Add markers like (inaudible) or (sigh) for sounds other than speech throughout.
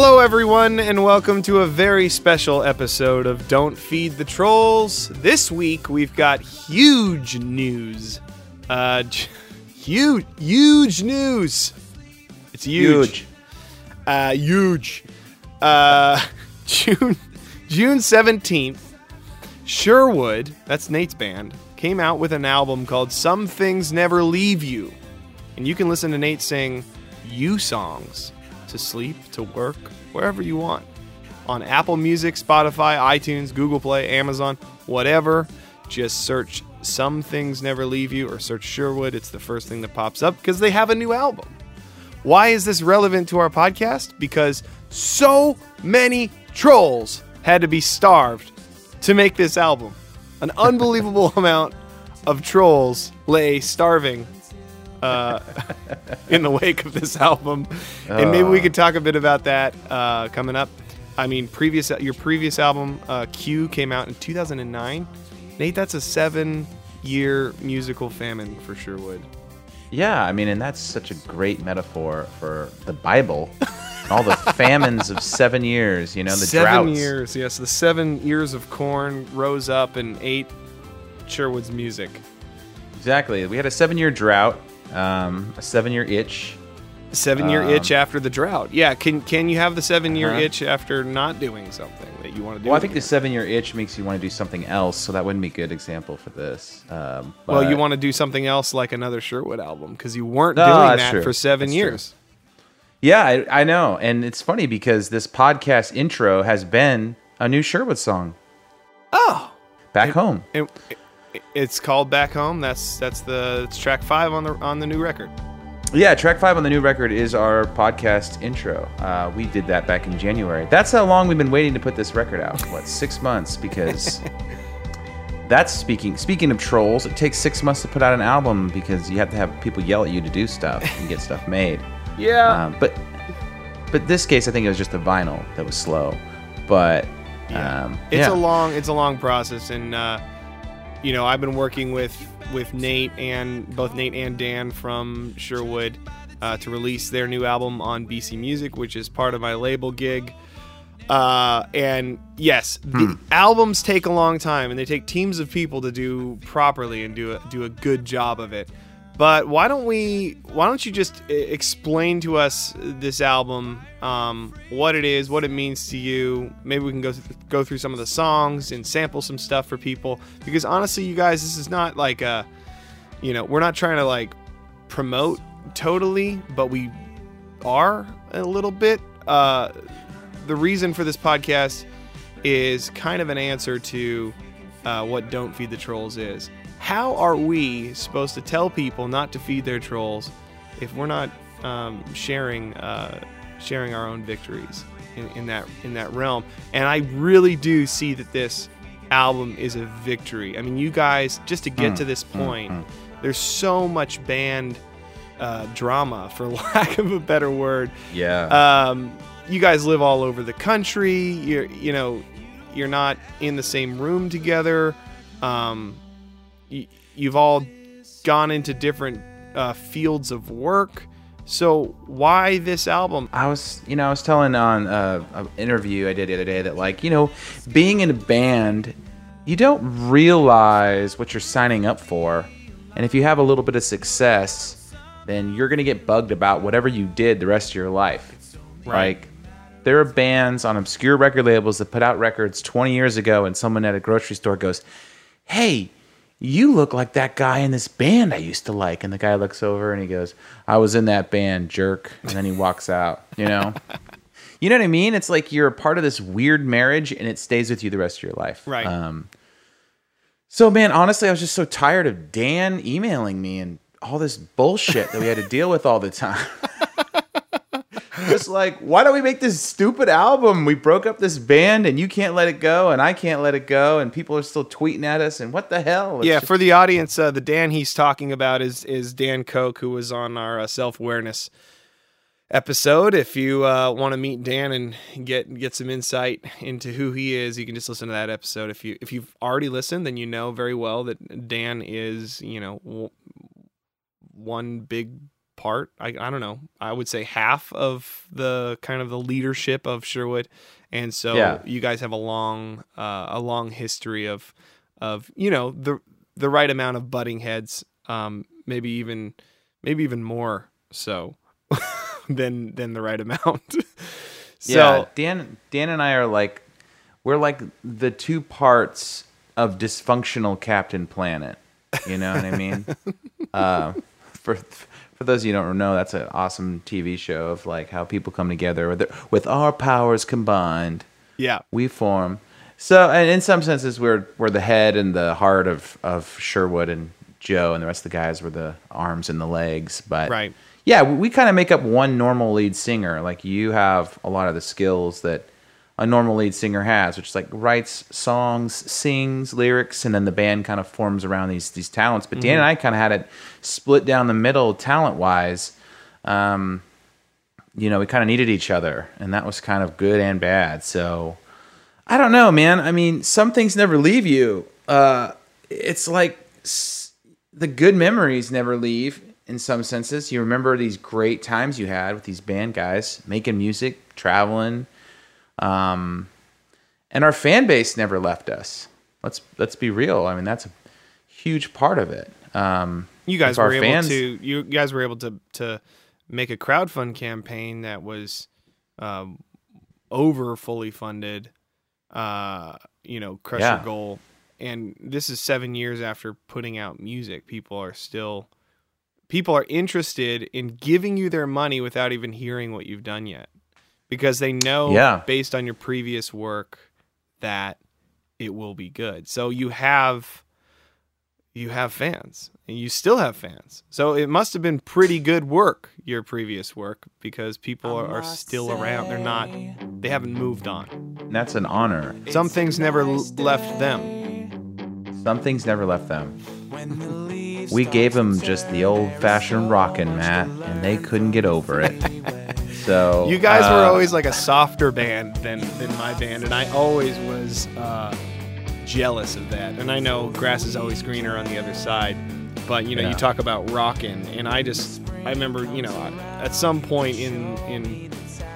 Hello, everyone, and welcome to a very special episode of Don't Feed the Trolls. This week, we've got huge news. Uh, huge, huge news. It's huge. Huge. Uh, huge. Uh, (laughs) June, June 17th, Sherwood, that's Nate's band, came out with an album called Some Things Never Leave You. And you can listen to Nate sing you songs to sleep, to work, wherever you want. On Apple Music, Spotify, iTunes, Google Play, Amazon, whatever. Just search Some Things Never Leave You or search Sherwood. It's the first thing that pops up because they have a new album. Why is this relevant to our podcast? Because so many trolls had to be starved to make this album. An unbelievable (laughs) amount of trolls lay starving uh, (laughs) in the wake of this album, and maybe we could talk a bit about that uh, coming up. I mean, previous your previous album uh, Q came out in 2009. Nate, that's a seven-year musical famine for Sherwood. Yeah, I mean, and that's such a great metaphor for the Bible. (laughs) All the famines of seven years, you know, the seven droughts. years, yes, the seven ears of corn rose up and ate Sherwood's music. Exactly. We had a seven-year drought, um, a seven-year itch. Seven year Um, itch after the drought. Yeah, can can you have the seven year Uh-huh. itch after not doing something that you want to do? Well, I think the seven-year itch makes you want to do something else, so that wouldn't be a good example for this. Um, Well, you want to do something else like another Sherwood album because you weren't No, doing that true. for seven That's true. years. Yeah, I, I know, and it's funny because this podcast intro has been a new Sherwood song. Oh, Back home. it, it- it's called Back Home. That's that's the it's track five on the on the new record. Yeah, track five on the new record is our podcast intro. Uh, we did that back in January. That's how long we've been waiting to put this record out. What, six months? Because (laughs) that's speaking. Speaking of trolls, it takes six months to put out an album because you have to have people yell at you to do stuff and get stuff made. Yeah, Um, but but this case, I think it was just the vinyl that was slow. But um, it's yeah. a long it's a long process, and uh, you know I've been working with with Nate and both Nate and Dan from Sherwood uh, to release their new album on BC Music, which is part of my label gig. Uh, and yes, the albums take a long time, and they take teams of people to do properly and do a, do a good job of it. But why don't we? Why don't you just explain to us this album, um, what it is, what it means to you? Maybe we can go th- go through some of the songs and sample some stuff for people. Because honestly, you guys, this is not like a, you know, we're not trying to like promote totally, but we are a little bit. Uh, the reason for this podcast is kind of an answer to uh, what Don't Feed the Trolls is. How are we supposed to tell people not to feed their trolls if we're not um, sharing uh, sharing our own victories in, in that in that realm? And I really do see that this album is a victory. I mean, you guys, just to get Mm, to this mm, point, mm. there's so much band uh, drama, for (laughs) lack of a better word, yeah. um, you guys live all over the country. You're, you know, you're not in the same room together. Um, y- you've all gone into different uh, fields of work. So why this album? I was, you know, I was telling on uh, an interview I did the other day that, like, you know, being in a band, you don't realize what you're signing up for. And if you have a little bit of success, then you're going to get bugged about whatever you did the rest of your life. Right. Like, there are bands on obscure record labels that put out records 20 years ago, and someone at a grocery store goes, Hey, you look like that guy in this band I used to like. And the guy looks over and he goes, I was in that band, jerk. And then he walks out, you know? (laughs) you know what I mean? It's like you're a part of this weird marriage and it stays with you the rest of your life. Right. Um, so, man, honestly, I was just so tired of Dan emailing me and all this bullshit that we had to deal with all the time. (laughs) Just like, why don't we make this stupid album? We broke up this band and you can't let it go and I can't let it go and people are still tweeting at us and what the hell? It's yeah, just- for the audience, uh, the Dan he's talking about is is Dan Koch, who was on our uh, self awareness episode. If you uh, want to meet Dan and get get some insight into who he is, you can just listen to that episode. If you if you've already listened, then you know very well that Dan is you know w- one big part. I I don't know. I would say half of the kind of the leadership of Sherwood, and so Yeah. you guys have a long uh, a long history of of you know the the right amount of butting heads, um, maybe even maybe even more so (laughs) than than the right amount. (laughs) so yeah, Dan Dan and I are like we're like the two parts of dysfunctional Captain Planet. You know what I mean? (laughs) uh, for for those of you who don't know, that's an awesome TV show of like how people come together with, with our powers combined, yeah, we form. So, and in some senses, we're we're the head and the heart of of Sherwood and Joe, and the rest of the guys were the arms and the legs. But Right. yeah, we, we kind of make up one normal lead singer. Like you have a lot of the skills that a normal lead singer has, which is like writes songs, sings lyrics, and then the band kind of forms around these these talents. But Dan and I kind of had it split down the middle talent wise. Um, you know, we kind of needed each other, and that was kind of good and bad. So I don't know, man. I mean, some things never leave you. Uh, it's like s- the good memories never leave. In some senses, you remember these great times you had with these band guys making music, traveling, um, and our fan base never left us. Let's let's be real. I mean, that's a huge part of it. Um, you guys were able fans- to you guys were able to to make a crowdfund campaign that was um, over fully funded uh you know crush Yeah. your goal and this is seven years after putting out music people are still people are interested in giving you their money without even hearing what you've done yet because they know Yeah. based on your previous work that it will be good so you have you have fans and you still have fans so it must have been pretty good work your previous work because people are, are still around they're not they haven't moved on and that's an honor. some things never l- left them Some things never left them. We gave them just the old-fashioned rockin', Matt, and they couldn't get over it. So you guys were uh, always like a softer band than than my band and i always was uh, jealous of that and i know grass is always greener on the other side but you know Yeah. you talk about rocking, and i just i remember you know at some point in in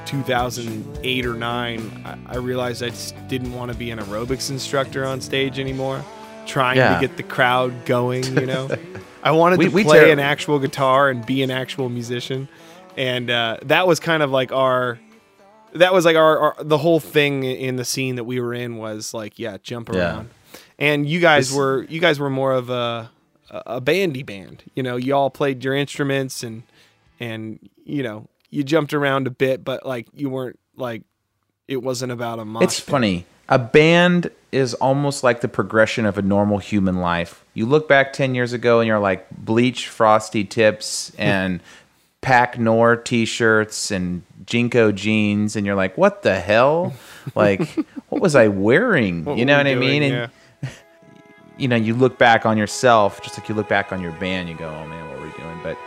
2008 or 9 i, I realized i just didn't want to be an aerobics instructor on stage anymore trying Yeah. to get the crowd going you know (laughs) i wanted We- to we play tear- an actual guitar and be an actual musician and uh, that was kind of like our that was like our, our the whole thing in the scene that we were in was like yeah jump Yeah. around and you guys were you guys were more of a a bandy band you know you all played your instruments and and you know you jumped around a bit but like you weren't like it wasn't about a mosh It's pit. funny. A band is almost like the progression of a normal human life. You look back 10 years ago and you're like bleach frosty tips and (laughs) pack nor t-shirts and JNCO jeans and you're like what the hell (laughs) like what was i wearing What you know what i mean and yeah. (laughs) you know, you look back on yourself, just like you look back on your band, you go, oh man, what were we doing? But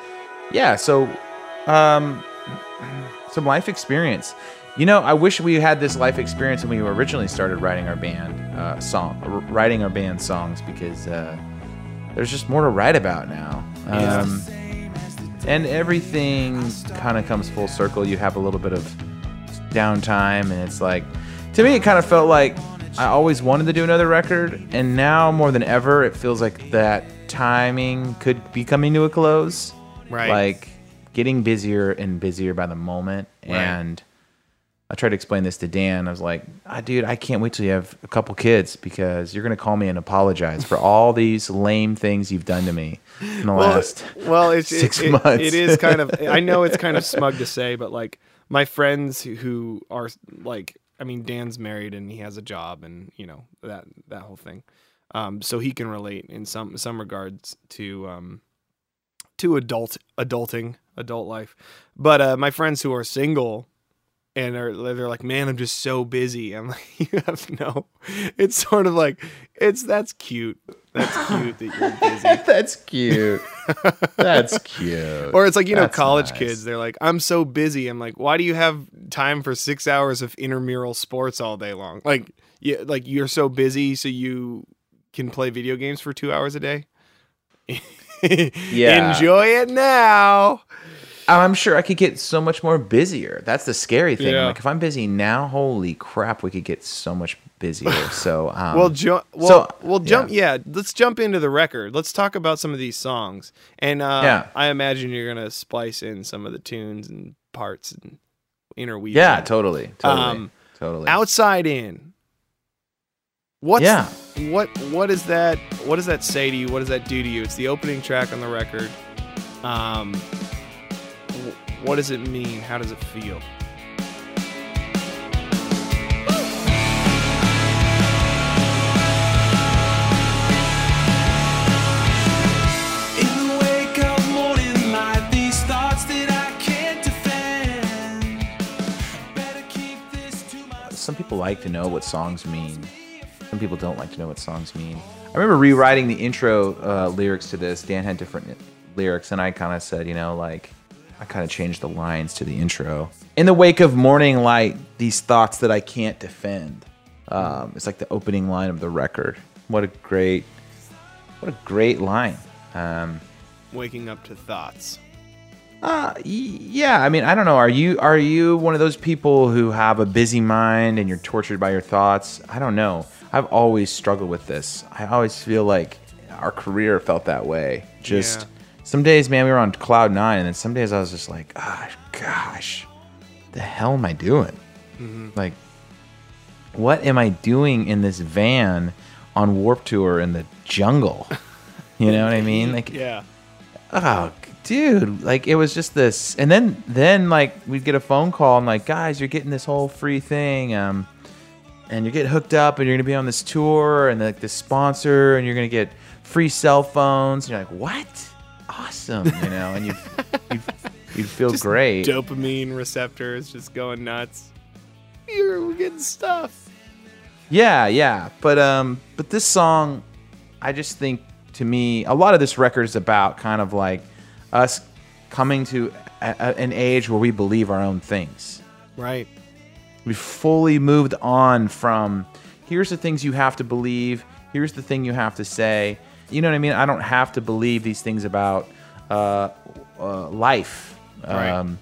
yeah, so um, (clears throat) some life experience. You know, I wish we had this life experience when we originally started writing our band uh, song, writing our band songs, because uh, there's just more to write about now. Yeah. And everything kind of comes full circle. You have a little bit of downtime, and it's like, to me, it kind of felt like I always wanted to do another record, and now more than ever, it feels like that timing could be coming to a close. Right. Like getting busier and busier by the moment. Right. And I tried to explain this to Dan. I was like, ah, dude, I can't wait till you have a couple kids because you're going to call me and apologize for all these lame things you've done to me in the last. well it's (laughs) six it, it- months. it is kind of i know it's kind of (laughs) smug to say but like my friends who- who are like i mean dan's married and he has a job and you know that that whole thing um so he can relate in some some regards to um to adult adulting adult life but uh my friends who are single and are they're like, man, I'm just so busy. (laughs) I'm like, you have no. It's sort of like, it's that's cute. That's cute that you're busy. (laughs) That's cute. That's cute. Or it's like, you know, That's college nice. kids, they're like, I'm so busy. I'm like, why do you have time for six hours of intramural sports all day long? Like, yeah, like you're so busy, so you can play video games for two hours a day. (laughs) Yeah. Enjoy it now. I'm sure I could get so much more busier. That's the scary thing. Yeah. Like if I'm busy now, holy crap, we could get so much busier. (laughs) So um, Well, ju- well, so, we'll jump. Yeah. let's jump into the record. Let's talk about some of these songs, and uh, Yeah. I imagine you're gonna splice in some of the tunes and parts and interweave. yeah, totally, totally, Um, totally. outside in. What's Yeah. what what is that? What does that say to you? What does that do to you? It's the opening track on the record. Um, what does it mean? How does it feel? In the wake of morning light, these thoughts that I can't defend. Better keep this to myself. Some people like to know what songs mean. Some people don't like to know what songs mean. I remember rewriting the intro uh, lyrics to this. Dan had different lyrics, and I kind of said, you know, like I kind of changed the lines to the intro. In the wake of morning light, these thoughts that I can't defend. Um, it's like the opening line of the record. What a great, what a great line. Um, Waking up to thoughts. uh, yeah. I mean, I don't know. Are you are you one of those people who have a busy mind and you're tortured by your thoughts? I don't know. I've always struggled with this. I always feel like our career felt that way. Just Yeah. Some days, man, we were on cloud nine, and then some days I was just like, gosh, gosh, the hell am I doing? Mm-hmm. Like, what am I doing in this van on Warped Tour in the jungle? (laughs) You know what I mean? Like, Yeah. oh dude like it was just this and then then like we'd get a phone call and like guys you're getting this whole free thing um and you're getting hooked up and you're gonna be on this tour and like this sponsor and you're gonna get free cell phones and you're like what awesome you know and you (laughs) you you feel Just great Dopamine receptors just going nuts. You're getting stuff. Yeah, yeah. But um but this song I just think to me a lot of this record is about kind of like us coming to a, a- an age where we believe our own things. Right. We fully moved on from here's the things you have to believe, here's the thing you have to say. You know what I mean? I don't have to believe these things about uh, uh, life. Right. Um,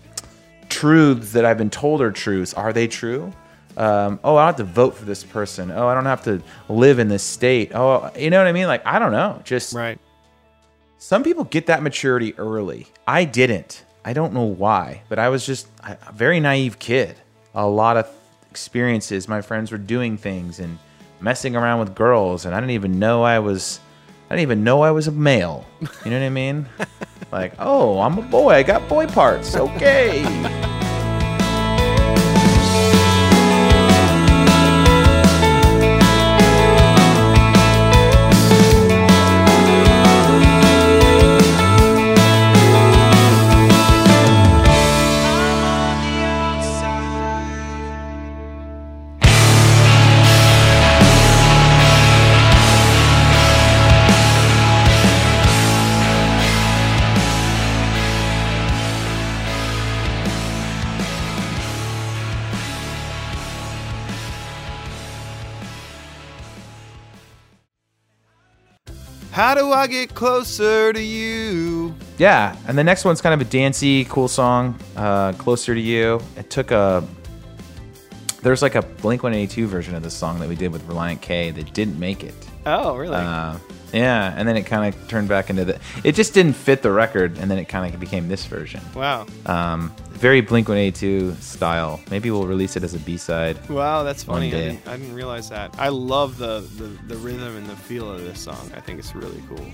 truths that I've been told are truths. Are they true? Um, oh, I don't have to vote for this person. Oh, I don't have to live in this state. Oh, you know what I mean? Like, I don't know. Just Right. some people get that maturity early. I didn't. I don't know why, but I was just a a very naive kid. A lot of experiences. My friends were doing things and messing around with girls, and I didn't even know I was. I didn't even know I was a male. You know what I mean? (laughs) like, oh, I'm a boy. I got boy parts. Okay. (laughs) I get closer to you? Yeah, and the next one's kind of a dancey, cool song, uh, "Closer to You." It took a there's like a Blink 182 version of this song that we did with Relient K that didn't make it. Oh, really? Uh, yeah, and then it kind of turned back into the. It just didn't fit the record, and then it kind of became this version. wow. Um, very Blink 182 style. Maybe we'll release it as a B side. Wow, that's funny. I didn't, I didn't realize that. I love the, the, the rhythm and the feel of this song. I think it's really cool.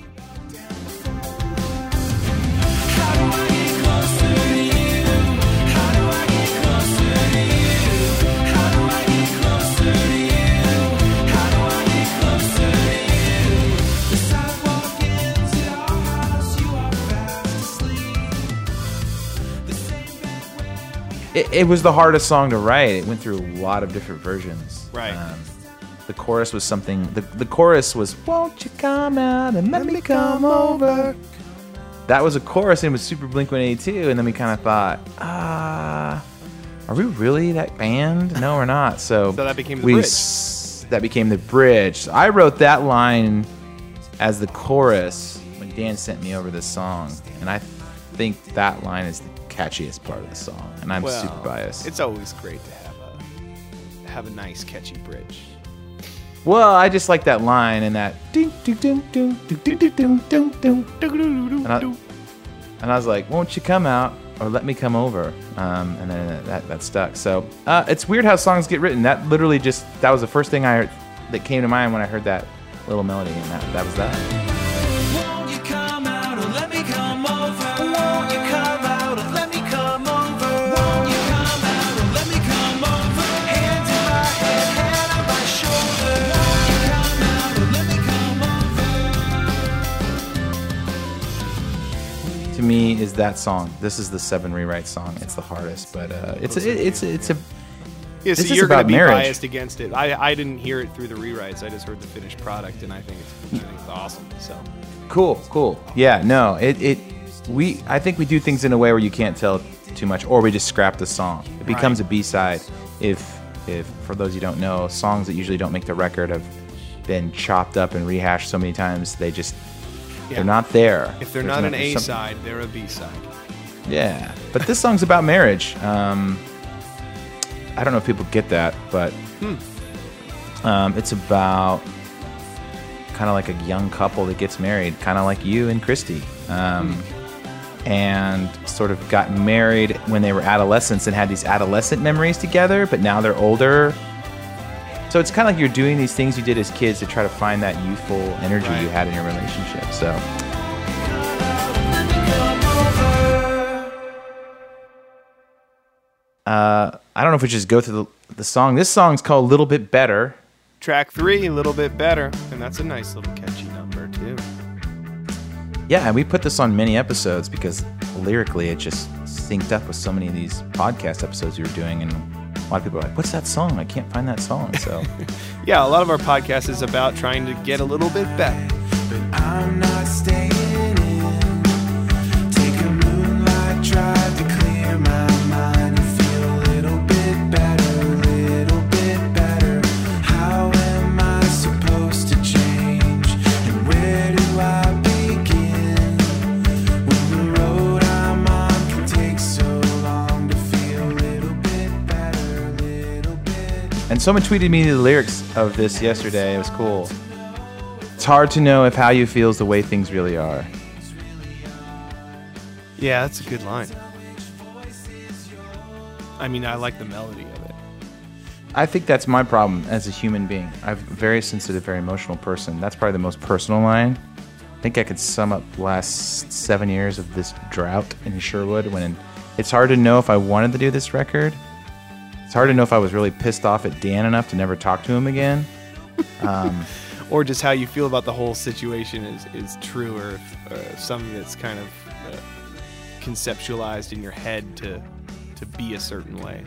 It, it was the hardest song to write. It went through a lot of different versions. Right. Um, the chorus was something. The, the chorus was "Won't you come out and let, me come over." That was a chorus, and it was super Blink 182. And then we kind of thought, ah, are we really that band? No, we're not. So, (laughs) So that became the we bridge. s- that became the bridge. So I wrote that line as the chorus when Dan sent me over this song, and I think that line is the catchiest part of the song, and I'm Well, super biased. It's always great to have a have a nice catchy bridge. well, I just like that line and that ding ding ding ding ding ding ding ding ding. And I, and I was like, "Won't you come out or let me come over?" Um, and then that that stuck. So uh, it's weird how songs get written. That literally just that was the first thing I heard that came to mind when I heard that little melody, and that that was that. That song. This is the seven rewrite song. It's the hardest, but uh, it's a, it's a, it's a Yeah, so you're going to be marriage. biased against it. I, I didn't hear it through the rewrites. I just heard the finished product, and I think it's, I think it's awesome. So Cool, cool. Yeah, no, it, it we I think we do things in a way where you can't tell too much, or we just scrap the song. It becomes Right. a B side. If if for those you don't know, songs that usually don't make the record have been chopped up and rehashed so many times they just Yeah. they're not there. if they're There's not an A some- side, they're a B side. Yeah, but this song's about marriage. Um, I don't know if people get that, but um, it's about kind of like a young couple that gets married, kind of like you and Christy, um, and sort of got married when they were adolescents and had these adolescent memories together, but now they're older. So it's kind of like you're doing these things you did as kids to try to find that youthful energy you had in your relationship. So. Uh, I don't know if we just go through the, the song. This song's called "A Little Bit Better." Track three, a little bit better, and that's a nice little catchy number too. Yeah, and we put this on many episodes because lyrically it just synced up with so many of these podcast episodes we were doing, and a lot of people are like, "What's that song? I can't find that song." So (laughs) Yeah, a lot of our podcast is about trying to get a little bit better. And someone tweeted me the lyrics of this yesterday. It was cool. It's hard to know if how you feel is the way things really are. Yeah, that's a good line. I mean, I like the melody of it. I think that's my problem as a human being. I'm a very sensitive, very emotional person. That's probably the most personal line. I think I could sum up the last seven years of this drought in Sherwood when it's hard to know if I wanted to do this record. It's hard to know if I was really pissed off at Dan enough to never talk to him again. (laughs) Or just how you feel about the whole situation is, is true, or if, uh, something that's kind of uh, conceptualized in your head to to be a certain way.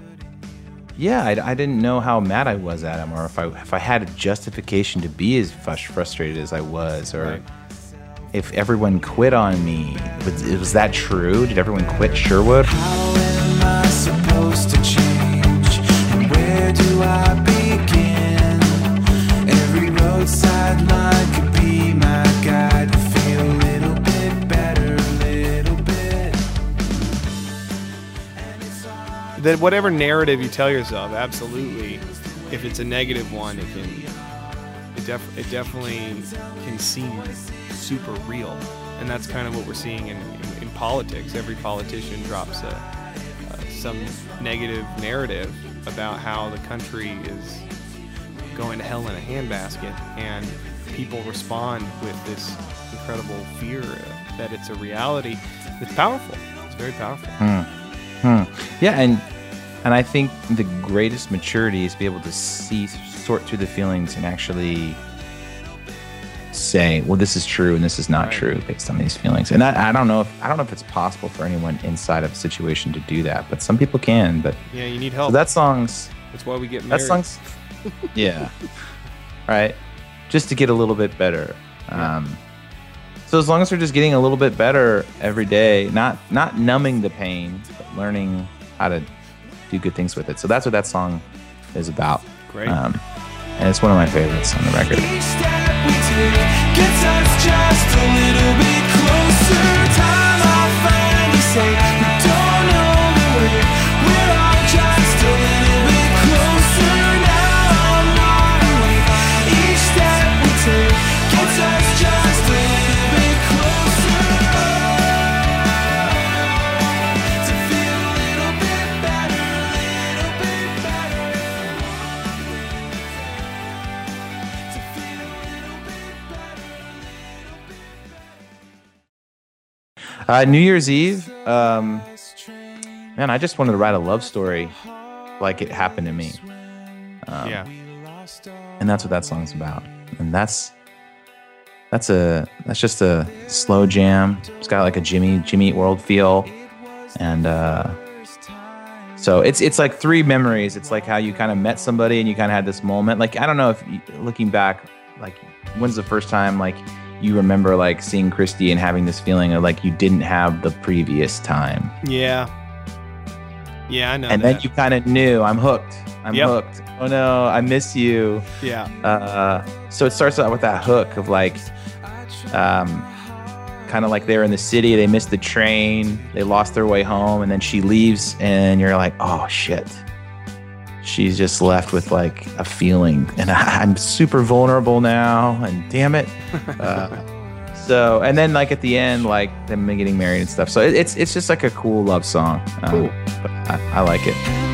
Yeah, I, I didn't know how mad I was at him, or if I if I had a justification to be as frustrated as I was, or Right. if everyone quit on me. Was, was that true? Did everyone quit Sherwood? That whatever narrative you tell yourself, absolutely, if it's a negative one, it can it, def- it definitely can seem super real, and that's kind of what we're seeing in, in, in politics. Every politician drops a, uh, some negative narrative about how the country is going to hell in a handbasket, and people respond with this incredible fear that it's a reality. It's powerful. It's very powerful. Hmm. Hmm. Yeah, and and I think the greatest maturity is to be able to see sort through the feelings and actually say, well, this is true and this is not Right. true based on these feelings. And I, I don't know if I don't know if it's possible for anyone inside of a situation to do that, but some people can. But Yeah, you need so help. that song's That's why we get married. that song's (laughs) yeah, right. Just to get a little bit better. Um, so as long as we're just getting a little bit better every day, not not numbing the pain, but learning how to do good things with it. So that's what that song is about. Great. Um, and it's one of my favorites on the record. Gets us just a little bit closer. Time I'll finally say Uh, New Year's Eve, um, man, I just wanted to write a love story like it happened to me. Um, yeah. and that's what that song's about. And that's that's a that's just a slow jam. It's got like a Jimmy Jimmy Eat World feel, and uh, so it's it's like three memories. It's like how you kind of met somebody and you kind of had this moment. Like I don't know if you, looking back, like when's the first time like you remember like seeing Christy and having this feeling of like you didn't have the previous time, Yeah. Yeah, I know. and that. then you kind of knew I'm hooked. I'm Yep. hooked. Oh no, I miss you. Yeah. uh, so it starts out with that hook of like um, kind of like they're in the city they missed the train they lost their way home and then she leaves and you're like oh shit she's just left with like a feeling. And I, i'm super vulnerable now and damn it. (laughs) Uh, so and then like at the end like them getting married and stuff. So it, it's it's just like a cool love song. Um, Cool. but I, I like it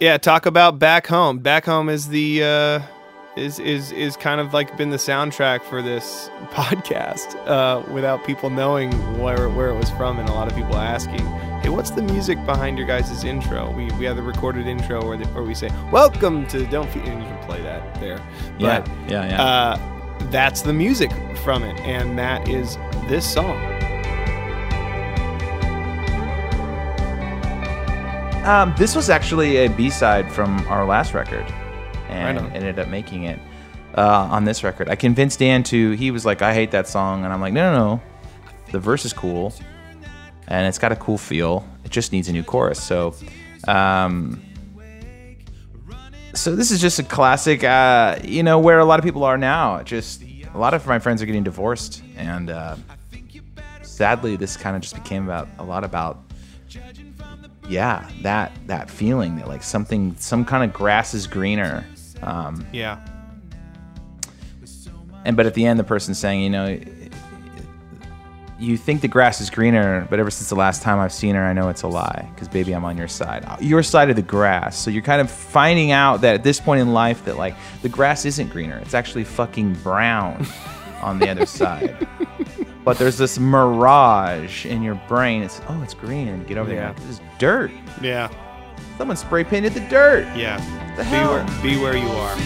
Yeah, talk about back home. Back home is the uh, is is is kind of like been the soundtrack for this (laughs) podcast, uh, without people knowing where where it was from, and a lot of people asking, "Hey, what's the music behind your guys' intro?" We we have the recorded intro, where the, where we say, "Welcome to Don't Feel," and you can play that there. yeah yeah yeah uh, that's the music from it, and that is this song. Um, this was actually a B side from our last record, and Right ended up making it uh, on this record. I convinced Dan to. He was like, "I hate that song," and I'm like, "No, no, no. The verse is cool, and it's got a cool feel. It just needs a new chorus." So, um, so this is just a classic. Uh, you know where a lot of people are now. Just a lot of my friends are getting divorced, and uh, sadly, this kind of just became about a lot about yeah that that feeling that like something some kind of grass is greener um Yeah, and but at the end the person's saying you know you think the grass is greener but ever since the last time i've seen her i know it's a lie because baby i'm on your side. Your side of the grass. So you're kind of finding out that at this point in life that like the grass isn't greener. It's actually fucking brown on the other (laughs) side but there's this mirage in your brain it's oh it's green get over there Yeah. and this is dirt yeah, Someone spray painted the dirt. yeah. The Be where, be where you are.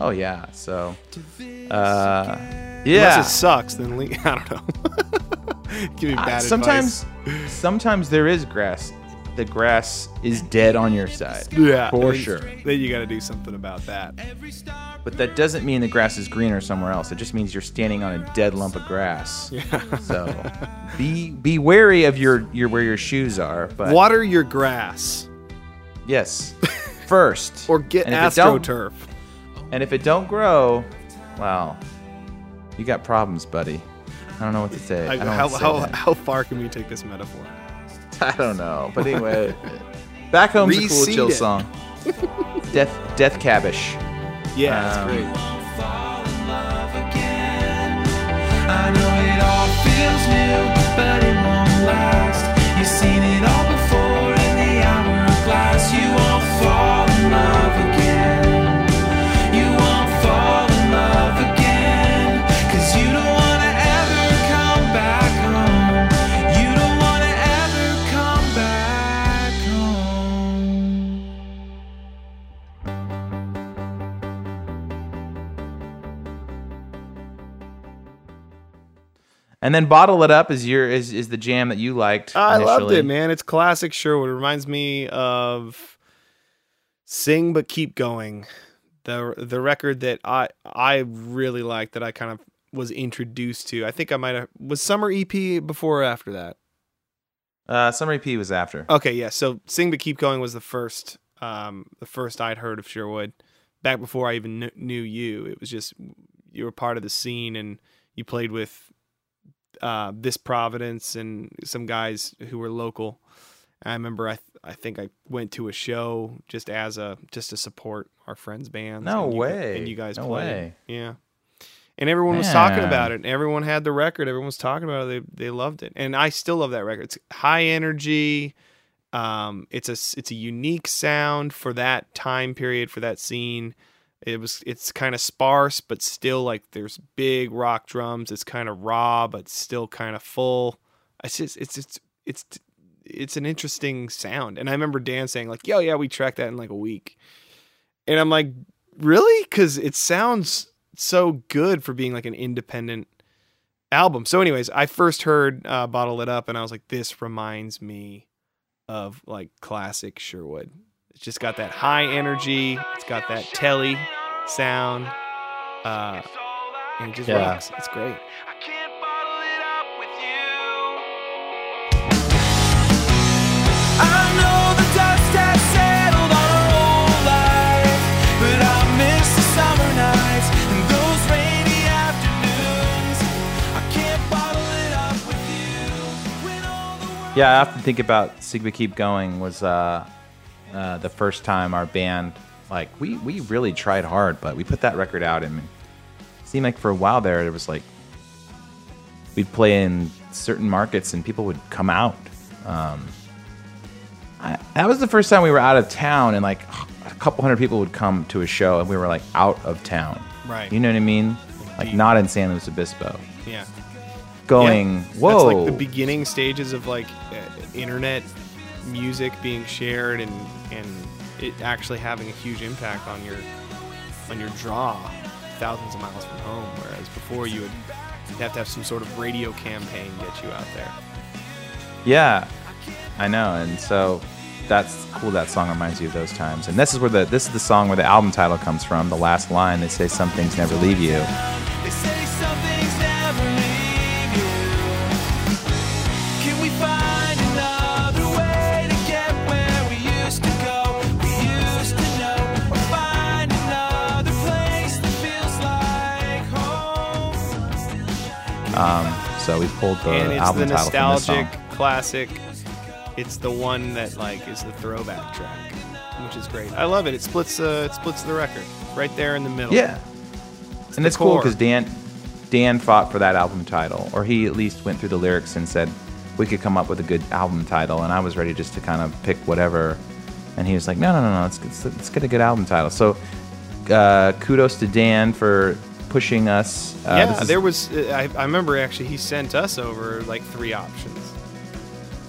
Oh yeah. So, uh, Unless it sucks, then le- (laughs) I don't know. (laughs) Give me Uh, bad sometimes, advice. (laughs) sometimes there is grass. The grass is dead on your side. Yeah, for then- sure. Then you got to do something about that. But that doesn't mean the grass is greener somewhere else. It just means you're standing on a dead lump of grass. Yeah. So, be be wary of your your where your shoes are. But Water your grass yes, first or get And if it don't- astroturf. And if it don't grow, well, you got problems, buddy. I don't know what to say. (laughs) I, I, how, to say how, how far can we take this metaphor? (laughs) I don't know. But anyway, Back Home's a cool chill it. song. (laughs) Death Death Cabish. Yeah, that's Um, great. won't fall in love again. I know it all feels new, but And then Bottle It Up is your is, is the jam that you liked. I loved it, man. It's classic Sherwood. It reminds me of Sing But Keep Going. The the record that I I really liked that I kind of was introduced to. I think I might have was Summer EP before or after that. Uh, Summer EP was after. Okay, yeah. So Sing But Keep Going was the first um the first I'd heard of Sherwood back before I even kn- knew you. It was just you were part of the scene and you played with uh this Providence and some guys who were local. I remember I th- I think I went to a show just as a just to support our friends' bands. No and you, way. And you guys No played. way. Yeah. And everyone was talking about it. And everyone had the record. Everyone was talking about it. They they loved it. And I still love that record. It's high energy. Um, it's a it's a unique sound for that time period for that scene. It was it's kind of sparse, but still like there's big rock drums. It's kind of raw, but still kind of full. It's just it's it's it's it's an interesting sound. And I remember Dan saying like, "Yo, yeah, we tracked that in like a week," and I'm like, "Really?" Because it sounds so good for being like an independent album. So, anyways, I first heard uh, "Bottle It Up," and I was like, "This reminds me of like classic Sherwood." It's just got that high energy. It's got that telly sound, uh, and it just Yeah. rocks. It's great. I can't bottle it up with you. I know the dust has settled on our old life, but I miss the summer nights and those rainy afternoons. I can't bottle it up with you when all the world. Yeah, I often think about Sing But Keep Going was uh, uh, the first time our band like we we really tried hard, but we put that record out and it seemed like for a while there it was like we'd play in certain markets and people would come out. Um, I, that was the first time we were out of town and like a couple hundred people would come to a show and we were like out of town. Right. You know what I mean? Like not in San Luis Obispo. Yeah. Going, Yeah, whoa. That's like the beginning stages of like uh, internet music being shared and and it actually having a huge impact on your on your draw thousands of miles from home. Whereas before you would you'd have to have some sort of radio campaign get you out there. Yeah, I know, and so that's cool. That song reminds you of those times, and this is where the this is the song where the album title comes from. The last line they say, "Some things never leave you." Um, so we pulled the and it's album the title from nostalgic song. classic. It's the one that like is the throwback track, which is great. I love it. It splits uh, it splits the record right there in the middle. Yeah, and the it's cool because Dan Dan fought for that album title, or he at least went through the lyrics and said we could come up with a good album title, and I was ready just to kind of pick whatever, and he was like, no, no, no, no, let's let's, let's get a good album title. So uh, kudos to Dan for pushing us. Uh, yeah, is- there was. uh, I, I remember actually he sent us over like three options.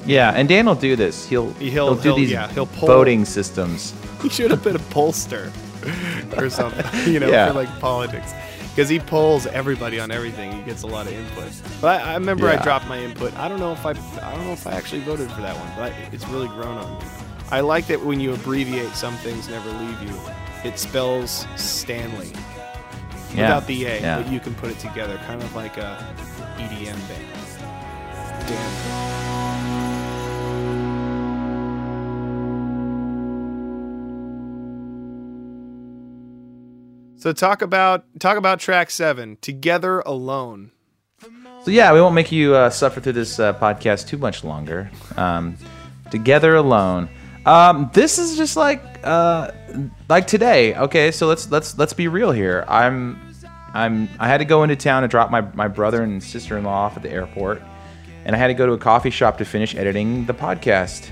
Yeah, and Dan will do this. He'll He'll- he'll, do he'll- these yeah, he'll poll. voting systems. (laughs) He should have been a pollster or something, (laughs) you know, Yeah. for like politics. Because he polls everybody on everything. He gets a lot of input. But I, I remember I dropped my input. I don't know if I, I don't know if I actually voted for that one, but I, it's really grown on me. I like that when you abbreviate some things never leave you. It spells Stanley Yeah, without the A, yeah. but you can put it together, kind of like a EDM band. Damn. So talk about talk about track seven, "Together Alone." So yeah, we won't make you uh, suffer through this uh, podcast too much longer. Um, together alone. Um, this is just like uh, like today. Okay, so let's let's let's be real here. I'm I'm I had to go into town to drop my my brother and sister in law off at the airport, and I had to go to a coffee shop to finish editing the podcast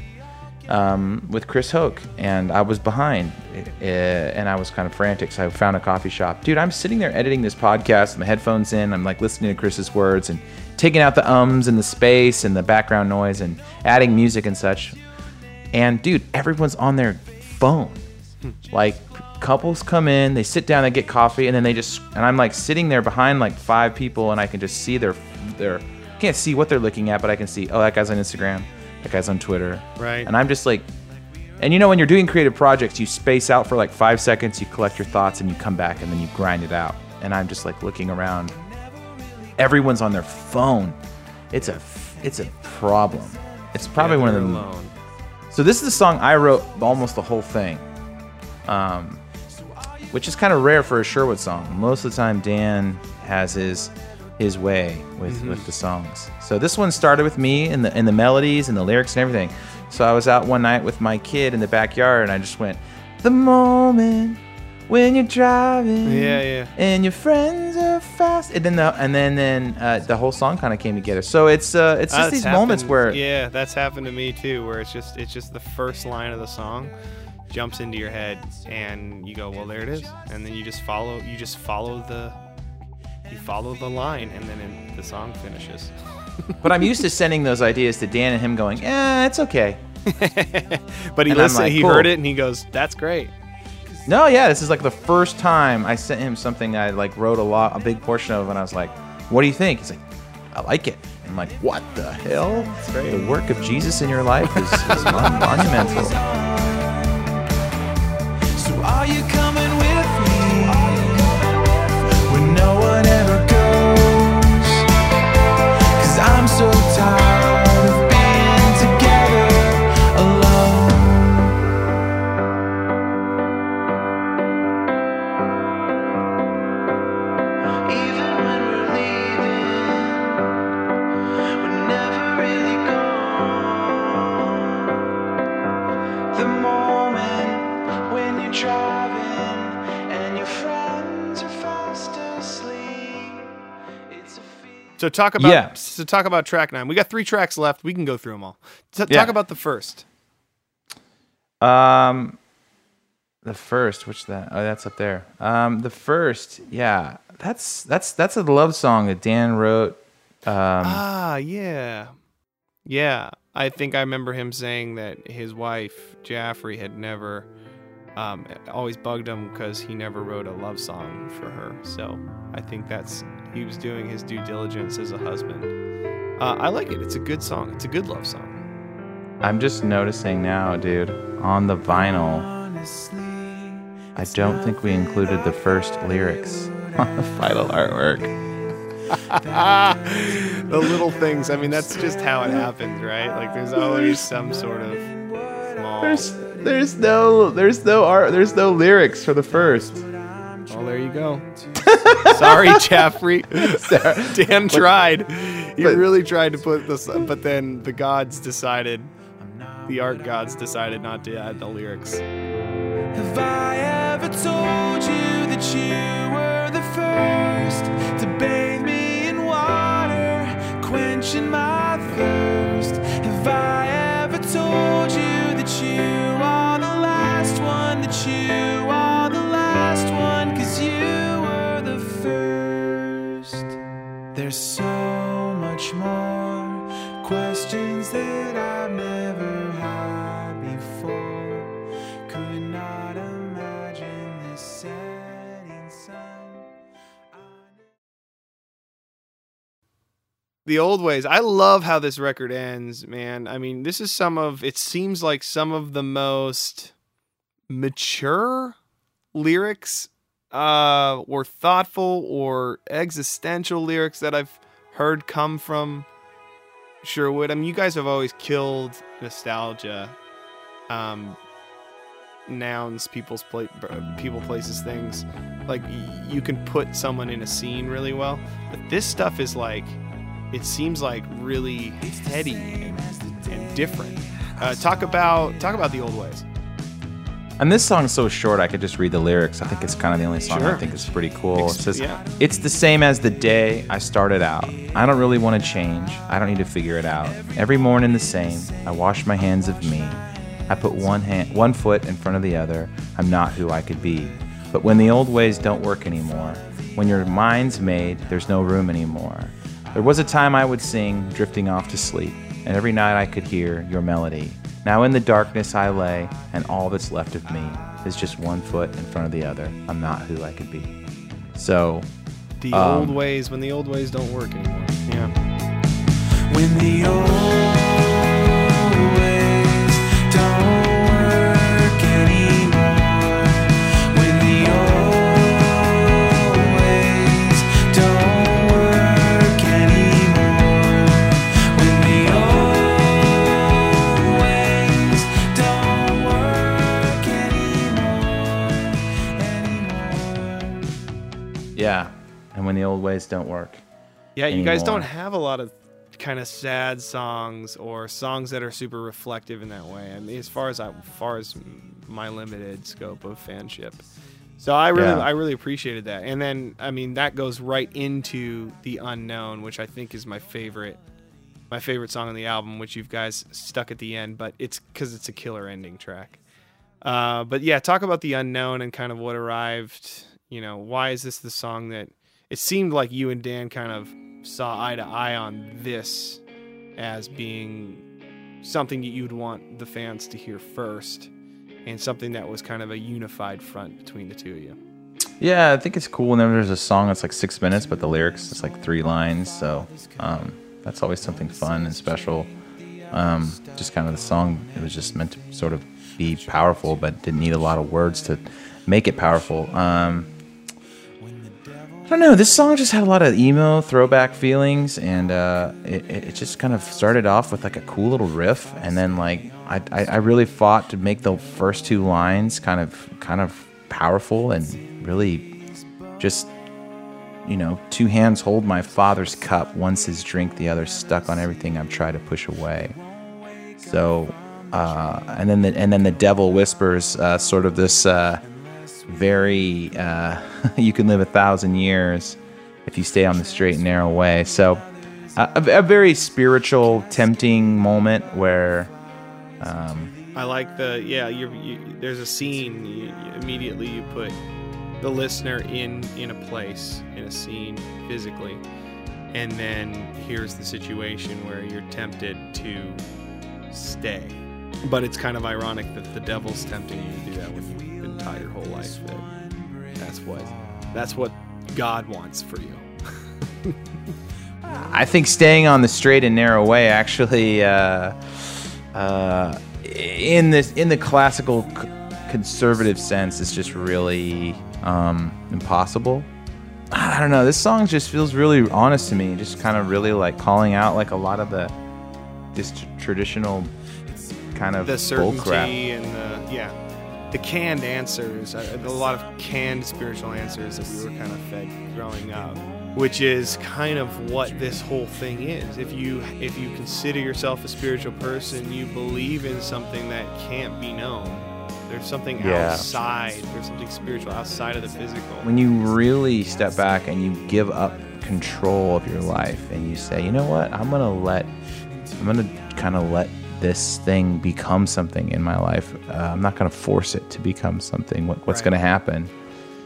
um, with Chris Hoke, and I was behind, uh, and I was kind of frantic. So I found a coffee shop, dude. I'm sitting there editing this podcast, with my headphones in. I'm like listening to Chris's words and taking out the ums and the space and the background noise and adding music and such. And dude, everyone's on their phone. Like couples come in, they sit down, they get coffee, and then they just and I'm like sitting there behind like five people, and I can just see their their can't see what they're looking at, but I can see. Oh, that guy's on Instagram. That guy's on Twitter. Right. And I'm just like, and you know, when you're doing creative projects, you space out for like five seconds, you collect your thoughts, and you come back, and then you grind it out. And I'm just like looking around. Everyone's on their phone. It's a it's a problem. It's probably Yeah, one of the alone. So this is the song I wrote almost the whole thing, um, which is kind of rare for a Sherwood song. Most of the time, Dan has his his way with, with the songs. So this one started with me and the and the melodies and the lyrics and everything. So I was out one night with my kid in the backyard and I just went, the moment when you're driving, Yeah, yeah. and your friends are fast, and then the and then then uh, the whole song kind of came together. So it's uh, it's just That's these moments where yeah, that's happened to me too, where it's just it's just the first line of the song jumps into your head, and you go, well, there it is, and then you just follow you just follow the you follow the line, and then it, the song finishes. (laughs) But I'm used to sending those ideas to Dan and him going, yeah, it's okay." (laughs) But he listened, like, he cool. heard it, and he goes, "That's great." No, yeah, this is like the first time I sent him something I like wrote a lot, a big portion of, and I was like, "What do you think?" He's like, "I like it." I'm like, "What the hell?" The work of Jesus in your life is, is monumental. (laughs) So So talk about Yeah. so talk about track nine. We got three tracks left. We can go through them all. T- Yeah. Talk about the first. Um, the first, which that? Oh, that's up there. Um, the first, yeah, that's that's that's a love song that Dan wrote. Um, Ah, yeah. Yeah. I think I remember him saying that his wife, Jaffrey, had never, um, always bugged him because he never wrote a love song for her. So I think that's, he was doing his due diligence as a husband. Uh, I like it. It's a good song. It's a good love song. I'm just noticing now, dude, on the vinyl. I don't think we included the first lyrics (laughs) on the final artwork. (laughs) the little things. I mean, that's just how it happens, right? Like, there's always some sort of small. There's there's no there's no art there's no lyrics for the first. Well, there you go. (laughs) Sorry, Jaffrey. (laughs) Dan tried. He but- really tried to put this, but then the gods decided, the art gods decided not to add the lyrics. Have I ever told you that you were the first to bathe me in water, quenching my thirst? Have I ever told There's so much more questions that I've never had before. Could not imagine setting sun. The old ways. I love how this record ends, man. I mean, this is some of, it seems like some of the most mature lyrics uh, or thoughtful or existential lyrics that I've heard come from Sherwood. I mean, you guys have always killed nostalgia, um, nouns, people's pla- people, places, things. Like y- you can put someone in a scene really well, but this stuff is like, it seems like really heady and, and different. Uh, talk about talk about the old ways. And this song's so short, I could just read the lyrics. I think it's kind of the only song Sure. I think is pretty cool. It says, yeah. It's the same as the day I started out. I don't really want to change. I don't need to figure it out. Every morning the same. I wash my hands of me. I put one hand, one foot in front of the other. I'm not who I could be. But when the old ways don't work anymore, when your mind's made, there's no room anymore. There was a time I would sing, drifting off to sleep, and every night I could hear your melody. Now in the darkness I lay, and all that's left of me is just one foot in front of the other. I'm not who I could be. So, The Um, old ways when the old ways don't work anymore. Yeah. when the old the old ways don't work. Yeah, you guys don't have a lot of kind of sad songs or songs that are super reflective in that way. I mean, as far as I, as far as my limited scope of fanship. So I really, Yeah. I really appreciated that. And then, I mean, that goes right into the unknown, which I think is my favorite, my favorite song on the album, which you guys stuck at the end. But it's because it's a killer ending track. Uh, but yeah, talk about the unknown and kind of what arrived. You know, why is this the song that it seemed like you and Dan kind of saw eye to eye on this as being something that you'd want the fans to hear first and something that was kind of a unified front between the two of you. Yeah, I think it's cool whenever there's a song that's like six minutes, but the lyrics is like three lines. So um, that's always something fun and special. Um, just kind of the song, it was just meant to sort of be powerful, but didn't need a lot of words to make it powerful. Um, I don't know. This song just had a lot of emo throwback feelings, and uh, it, it just kind of started off with like a cool little riff, and then like I, I, I really fought to make the first two lines kind of kind of powerful and really just you know two hands hold my father's cup, one's his drink, the other stuck on everything I've tried to push away. So, uh, and then the and then the devil whispers uh, sort of this. Uh, very uh, (laughs) you can live a thousand years if you stay on the straight and narrow way so uh, a, a very spiritual tempting moment where Um, I like the yeah. You, there's a scene. You, you- immediately, you put the listener in in a place in a scene physically, and then here's the situation where you're tempted to stay. But it's kind of ironic that the devil's tempting you to do that when you've been taught your whole life that that's what that's what God wants for you. i think staying on the straight and narrow way actually uh, uh, in this in the classical c- conservative sense is just really um, impossible i don't know this song just feels really honest to me just kind of really like calling out like a lot of the this tr- traditional kind of the bull crap. and the yeah the canned answers uh, a lot of canned spiritual answers that we were kind of fed growing up which is kind of what this whole thing is. If you if you consider yourself a spiritual person you believe in something that can't be known. There's something Yeah. outside there's something spiritual outside of the physical. When you really step back and you give up control of your life and you say, you know what, I'm gonna let, I'm gonna kind of let this thing become something in my life. Uh, I'm not gonna force it to become something. What, what's Right. gonna happen?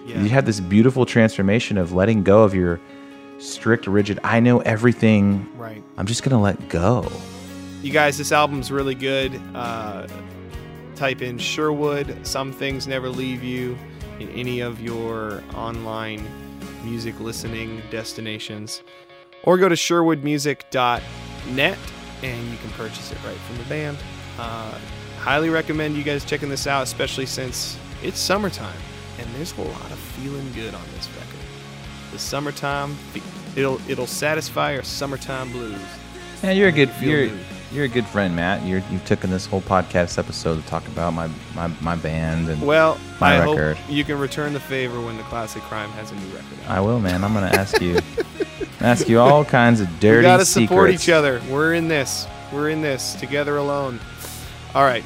Yeah. You have this beautiful transformation of letting go of your strict, rigid. I know everything. right I'm just gonna let go. you guys this album's really good uh, type in sherwood some things never leave you in any of your online music listening destinations or go to sherwoodmusic.net and you can purchase it right from the band uh, highly recommend you guys checking this out especially since it's summertime and there's a lot of feeling good on this record the summertime it'll it'll satisfy your summertime blues Yeah, you're a good you're good. you're a good friend, Matt. You're you've taken this whole podcast episode to talk about my my, my band and Well, My I record. hope you can return the favor when the Classic Crime has a new record out. I will, man. I'm gonna ask you, (laughs) ask you all kinds of dirty. We gotta secrets. support each other. We're in this. We're in this together alone. All right,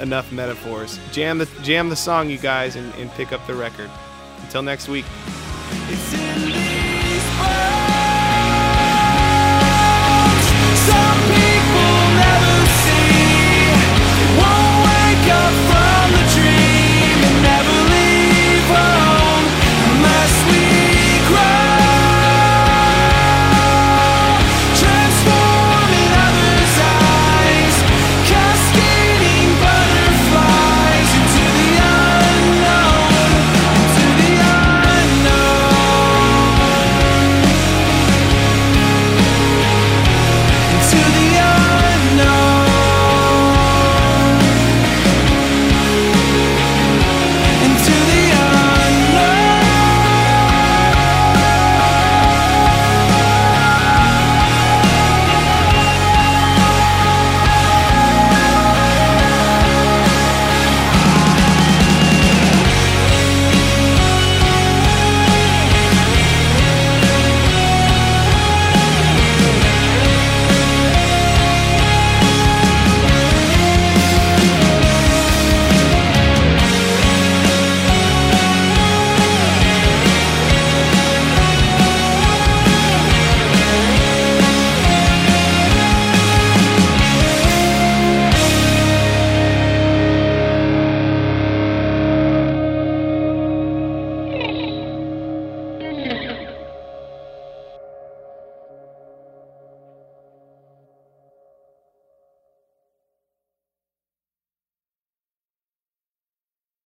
enough metaphors. Jam the jam the song, you guys, and, and pick up the record. Until next week. Some people never see, won't wake up.